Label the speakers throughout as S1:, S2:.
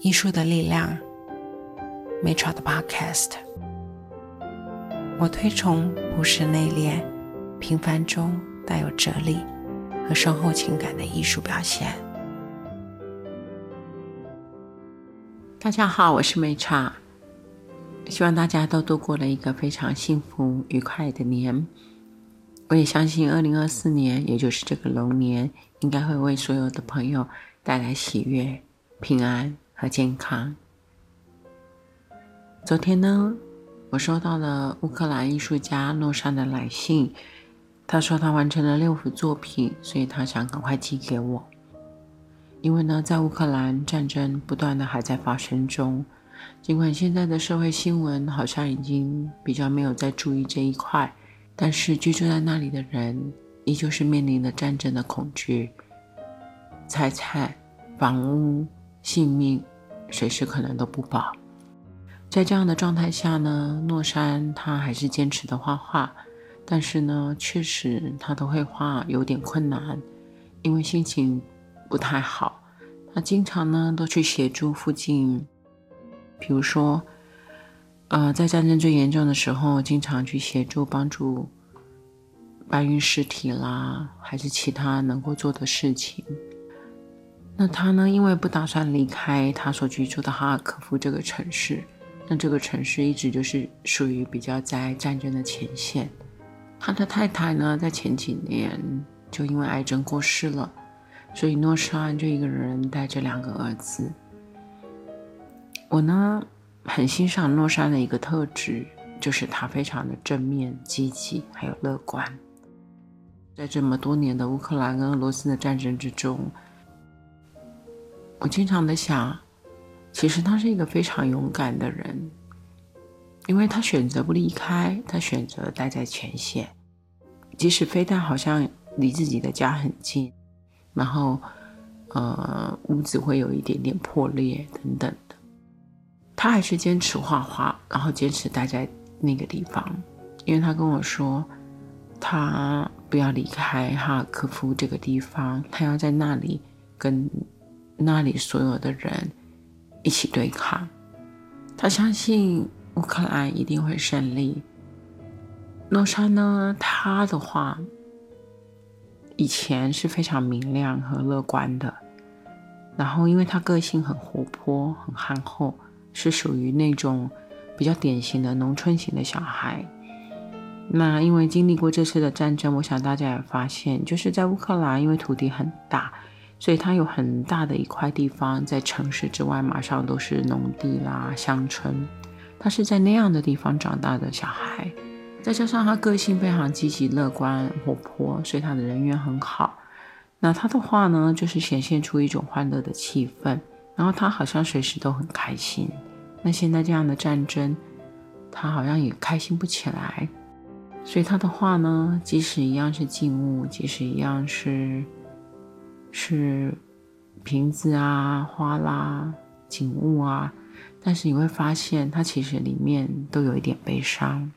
S1: 艺术的力量，Mitra 的 Podcast。我推崇不是内敛、平凡中带有哲理和深厚情感的艺术表现。大家好，我是 Mitra，希望大家都度过了一个非常幸福愉快的年。我也相信，二零二四年，也就是这个龙年，应该会为所有的朋友带来喜悦、平安和健康。昨天呢，我收到了乌克兰艺术家诺山的来信，他说他完成了六幅作品，所以他想赶快寄给我。因为呢，在乌克兰战争不断的还在发生中，尽管现在的社会新闻好像已经比较没有在注意这一块。但是居住在那里的人，依旧是面临着战争的恐惧，财产、房屋、性命，随时可能都不保。在这样的状态下呢，诺山他还是坚持的画画，但是呢，确实他的绘画有点困难，因为心情不太好。他经常呢都去协助附近，比如说。呃，在战争最严重的时候，经常去协助帮助搬运尸体啦，还是其他能够做的事情。那他呢，因为不打算离开他所居住的哈尔科夫这个城市，那这个城市一直就是属于比较在战争的前线。他的太太呢，在前几年就因为癌症过世了，所以诺沙安就一个人带着两个儿子。我呢？很欣赏诺山的一个特质，就是他非常的正面、积极，还有乐观。在这么多年的乌克兰跟俄罗斯的战争之中，我经常的想，其实他是一个非常勇敢的人，因为他选择不离开，他选择待在前线，即使飞弹好像离自己的家很近，然后，呃，屋子会有一点点破裂等等的。他还是坚持画画，然后坚持待在那个地方，因为他跟我说，他不要离开哈尔科夫这个地方，他要在那里跟那里所有的人一起对抗。他相信乌克兰一定会胜利。诺莎呢，他的话以前是非常明亮和乐观的，然后因为他个性很活泼、很憨厚。是属于那种比较典型的农村型的小孩。那因为经历过这次的战争，我想大家也发现，就是在乌克兰，因为土地很大，所以它有很大的一块地方在城市之外，马上都是农地啦、乡村。他是在那样的地方长大的小孩，再加上他个性非常积极、乐观、活泼，所以他的人缘很好。那他的话呢，就是显现出一种欢乐的气氛。然后他好像随时都很开心。那现在这样的战争，他好像也开心不起来。所以他的画呢，即使一样是静物，即使一样是是瓶子啊、花啦、景物啊，但是你会发现，它其实里面都有一点悲伤。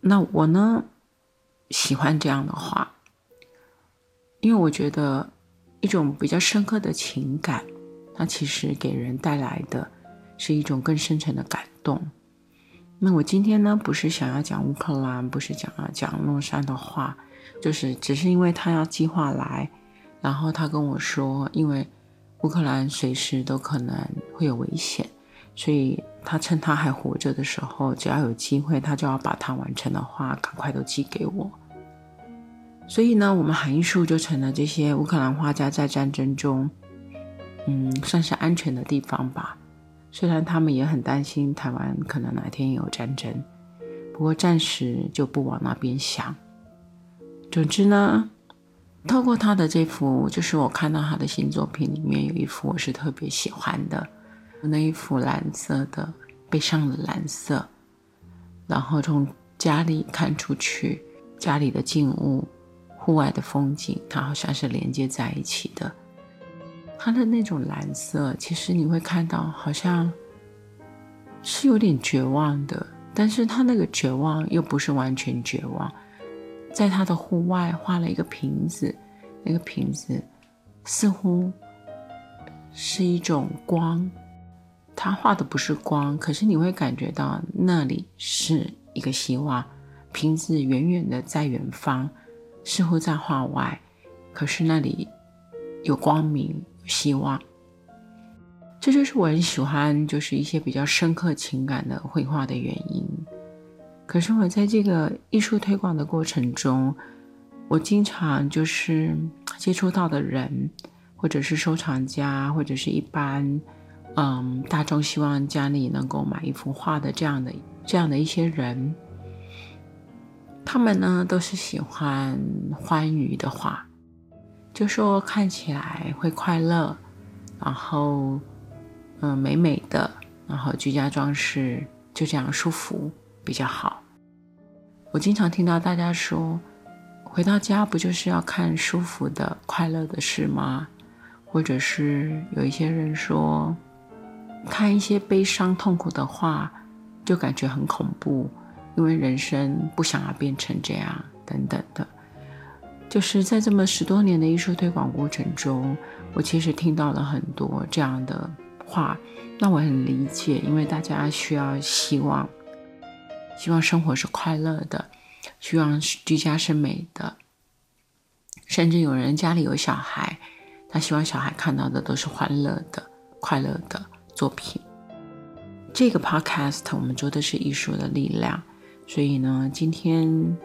S1: 那我呢，喜欢这样的画，因为我觉得。一种比较深刻的情感，它其实给人带来的是一种更深层的感动。那我今天呢，不是想要讲乌克兰，不是讲要讲诺山的话，就是只是因为他要计划来，然后他跟我说，因为乌克兰随时都可能会有危险，所以他趁他还活着的时候，只要有机会，他就要把他完成的话赶快都寄给我。所以呢，我们韩艺术就成了这些乌克兰画家在战争中，嗯，算是安全的地方吧。虽然他们也很担心台湾可能哪天也有战争，不过暂时就不往那边想。总之呢，透过他的这幅，就是我看到他的新作品里面有一幅我是特别喜欢的，那一幅蓝色的背上的蓝色，然后从家里看出去，家里的静物。户外的风景，它好像是连接在一起的。它的那种蓝色，其实你会看到，好像是有点绝望的，但是它那个绝望又不是完全绝望。在他的户外画了一个瓶子，那个瓶子似乎是一种光，他画的不是光，可是你会感觉到那里是一个希望。瓶子远远的在远方，似乎在画外，可是那里有光明、有希望。这就是我很喜欢，就是一些比较深刻情感的绘画的原因。可是我在这个艺术推广的过程中，我经常就是接触到的人，或者是收藏家，或者是一般嗯大众希望家里能够买一幅画的这样的这样的一些人。他们呢都是喜欢欢愉的画，就说看起来会快乐，然后嗯美美的，然后居家装饰就这样舒服比较好。我经常听到大家说，回到家不就是要看舒服的、快乐的事吗？或者是有一些人说，看一些悲伤、痛苦的话，就感觉很恐怖。因为人生不想要变成这样，等等的，就是在这么十多年的艺术推广过程中，我其实听到了很多这样的话，那我很理解，因为大家需要希望，希望生活是快乐的，希望居家是美的，甚至有人家里有小孩，他希望小孩看到的都是欢乐的、快乐的作品。这个 podcast 我们做的是艺术的力量。所以呢，今天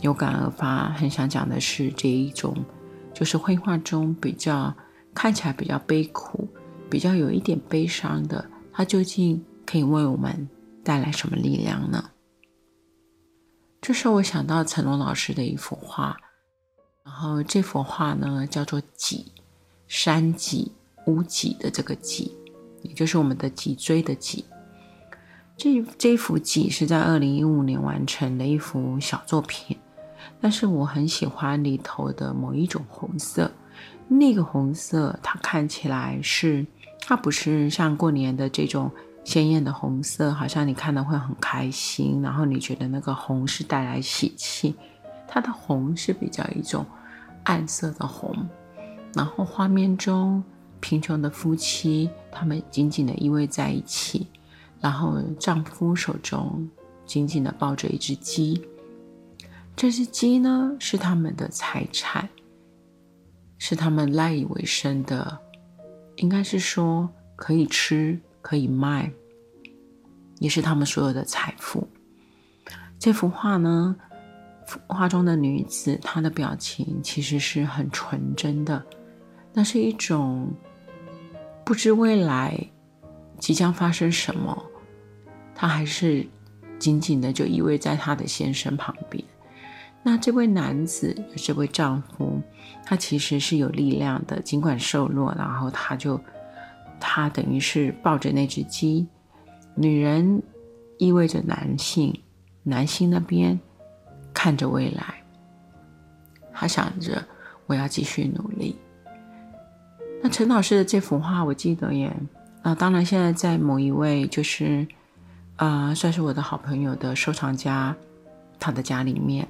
S1: 有感而发，很想讲的是这一种，就是绘画中比较看起来比较悲苦、比较有一点悲伤的，它究竟可以为我们带来什么力量呢？这时候我想到成龙老师的一幅画，然后这幅画呢叫做“脊”，山脊、屋脊的这个脊，也就是我们的脊椎的脊。这这幅脊是在二零一五年完成的一幅小作品，但是我很喜欢里头的某一种红色。那个红色它看起来是，它不是像过年的这种鲜艳的红色，好像你看的会很开心，然后你觉得那个红是带来喜气。它的红是比较一种暗色的红，然后画面中贫穷的夫妻他们紧紧的依偎在一起。然后，丈夫手中紧紧的抱着一只鸡，这只鸡呢是他们的财产，是他们赖以为生的，应该是说可以吃可以卖，也是他们所有的财富。这幅画呢，画中的女子她的表情其实是很纯真的，那是一种不知未来即将发生什么。她还是紧紧的就依偎在她的先生旁边。那这位男子，这位丈夫，他其实是有力量的，尽管瘦弱，然后他就他等于是抱着那只鸡。女人意味着男性，男性那边看着未来，他想着我要继续努力。那陈老师的这幅画，我记得耶。啊，当然现在在某一位就是。啊，算是我的好朋友的收藏家，他的家里面。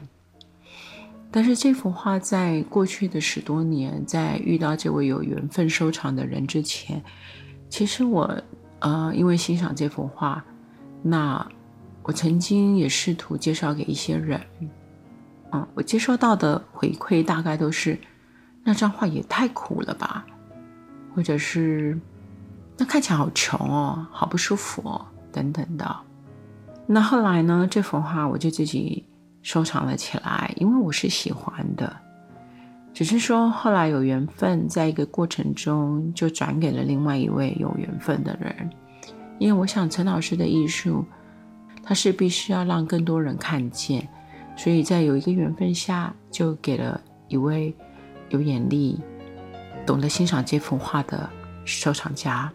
S1: 但是这幅画在过去的十多年，在遇到这位有缘分收藏的人之前，其实我，呃，因为欣赏这幅画，那我曾经也试图介绍给一些人，嗯，我接收到的回馈大概都是，那张画也太苦了吧，或者是，那看起来好穷哦，好不舒服哦。等等的，那后来呢？这幅画我就自己收藏了起来，因为我是喜欢的。只是说后来有缘分，在一个过程中就转给了另外一位有缘分的人。因为我想陈老师的艺术，他是必须要让更多人看见，所以在有一个缘分下，就给了一位有眼力、懂得欣赏这幅画的收藏家。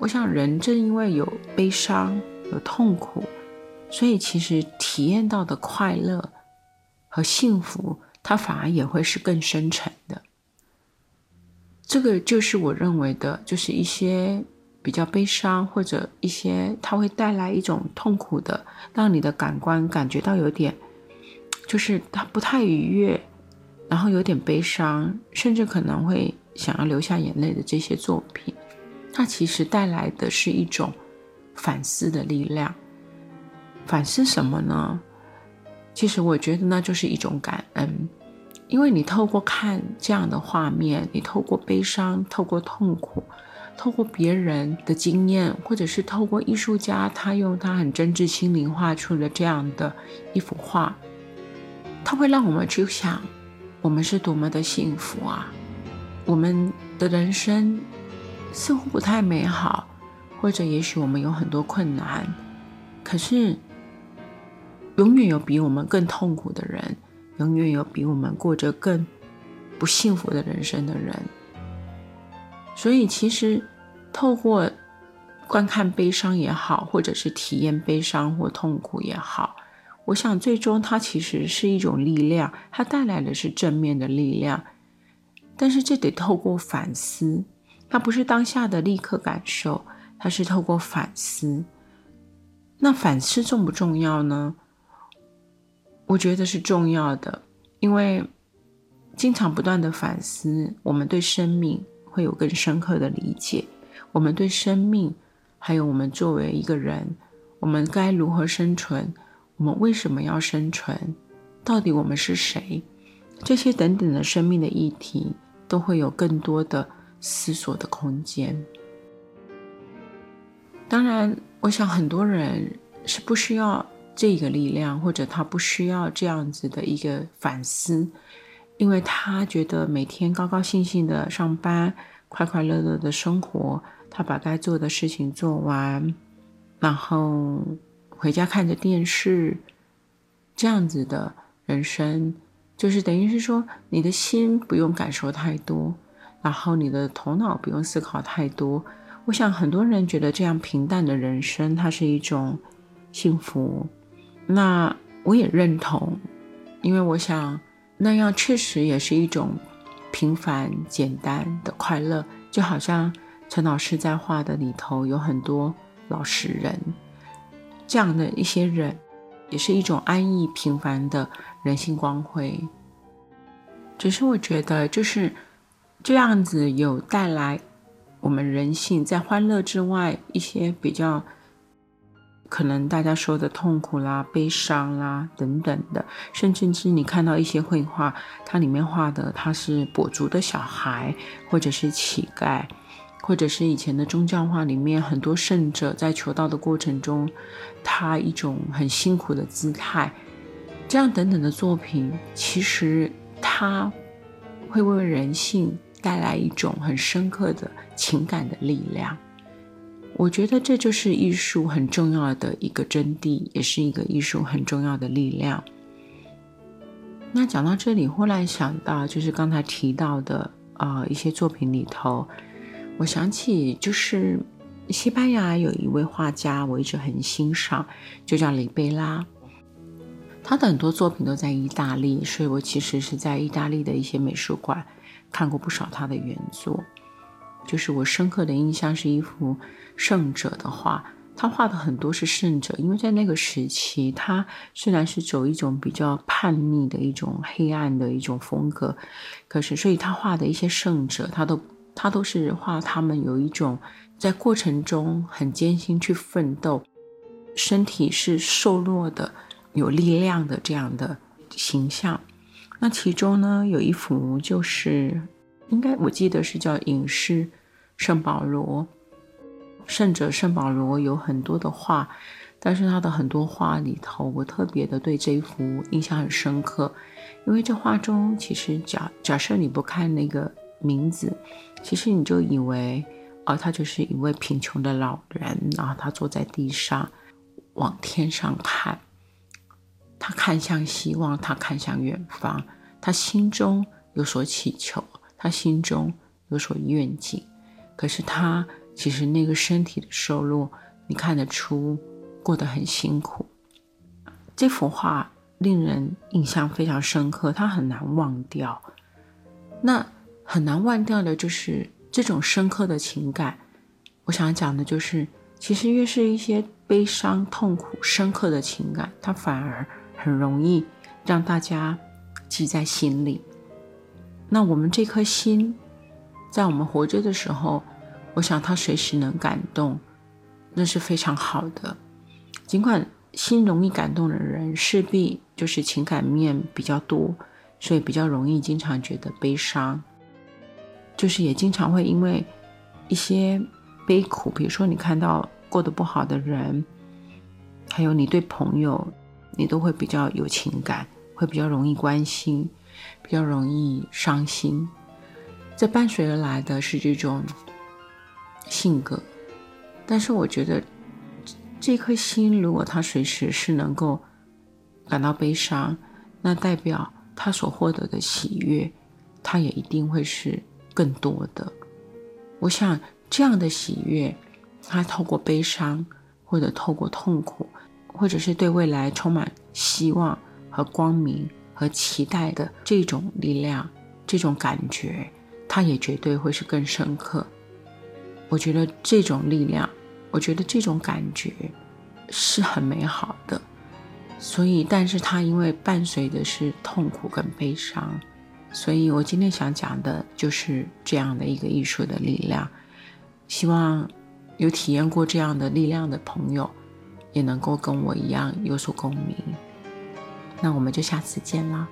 S1: 我想，人正因为有悲伤、有痛苦，所以其实体验到的快乐和幸福，它反而也会是更深沉的。这个就是我认为的，就是一些比较悲伤，或者一些它会带来一种痛苦的，让你的感官感觉到有点，就是它不太愉悦，然后有点悲伤，甚至可能会想要流下眼泪的这些作品，它其实带来的是一种反思的力量。反思什么呢？其实我觉得那就是一种感恩，因为你透过看这样的画面，你透过悲伤，透过痛苦，透过别人的经验，或者是透过艺术家他用他很真挚心灵画出的这样的一幅画，它会让我们去想，我们是多么的幸福啊！我们的人生似乎不太美好，或者也许我们有很多困难，可是。永远有比我们更痛苦的人，永远有比我们过着更不幸福的人生的人。所以，其实透过观看悲伤也好，或者是体验悲伤或痛苦也好，我想最终它其实是一种力量，它带来的是正面的力量。但是，这得透过反思，它不是当下的立刻感受，它是透过反思。那反思重不重要呢？我觉得是重要的，因为经常不断的反思，我们对生命会有更深刻的理解。我们对生命，还有我们作为一个人，我们该如何生存？我们为什么要生存？到底我们是谁？这些等等的生命的议题，都会有更多的思索的空间。当然，我想很多人是不需要。这个力量，或者他不需要这样子的一个反思，因为他觉得每天高高兴兴的上班，快快乐乐的生活，他把该做的事情做完，然后回家看着电视，这样子的人生，就是等于是说，你的心不用感受太多，然后你的头脑不用思考太多。我想很多人觉得这样平淡的人生，它是一种幸福。那我也认同，因为我想那样确实也是一种平凡简单的快乐，就好像陈老师在画的里头有很多老实人，这样的一些人，也是一种安逸平凡的人性光辉。只是我觉得就是这样子有带来我们人性在欢乐之外一些比较。可能大家说的痛苦啦、悲伤啦等等的，甚至是你看到一些绘画，它里面画的他是跛足的小孩，或者是乞丐，或者是以前的宗教画里面很多圣者在求道的过程中，他一种很辛苦的姿态，这样等等的作品，其实它会为人性带来一种很深刻的情感的力量。我觉得这就是艺术很重要的一个真谛，也是一个艺术很重要的力量。那讲到这里，忽然想到，就是刚才提到的啊一些作品里头，我想起就是西班牙有一位画家，我一直很欣赏，就叫里贝拉。他的很多作品都在意大利，所以我其实是在意大利的一些美术馆看过不少他的原作。就是我深刻的印象是一幅圣者的画，他画的很多是圣者，因为在那个时期，他虽然是走一种比较叛逆的一种黑暗的一种风格，可是所以他画的一些圣者，他都他都是画他们有一种在过程中很艰辛去奋斗，身体是瘦弱的、有力量的这样的形象。那其中呢，有一幅就是。应该我记得是叫隐士圣保罗，圣者圣保罗有很多的画，但是他的很多画里头，我特别的对这一幅印象很深刻，因为这画中其实假假设你不看那个名字，其实你就以为啊，他就是一位贫穷的老人，啊他坐在地上往天上看，他看向希望，他看向远方，他心中有所祈求。他心中有所愿景，可是他其实那个身体的瘦弱，你看得出过得很辛苦。这幅画令人印象非常深刻，他很难忘掉。那很难忘掉的就是这种深刻的情感。我想讲的就是，其实越是一些悲伤、痛苦、深刻的情感，它反而很容易让大家记在心里。那我们这颗心，在我们活着的时候，我想他随时能感动，那是非常好的。尽管心容易感动的人，势必就是情感面比较多，所以比较容易经常觉得悲伤，就是也经常会因为一些悲苦，比如说你看到过得不好的人，还有你对朋友，你都会比较有情感，会比较容易关心，比较容易伤心。这伴随而来的是这种性格，但是我觉得这颗心，如果他随时是能够感到悲伤，那代表他所获得的喜悦，他也一定会是更多的。我想这样的喜悦，他透过悲伤，或者透过痛苦，或者是对未来充满希望和光明和期待的这种力量，这种感觉。他也绝对会是更深刻。我觉得这种力量，我觉得这种感觉是很美好的。所以，但是它因为伴随的是痛苦跟悲伤，所以我今天想讲的就是这样的一个艺术的力量。希望有体验过这样的力量的朋友，也能够跟我一样有所共鸣。那我们就下次见啦。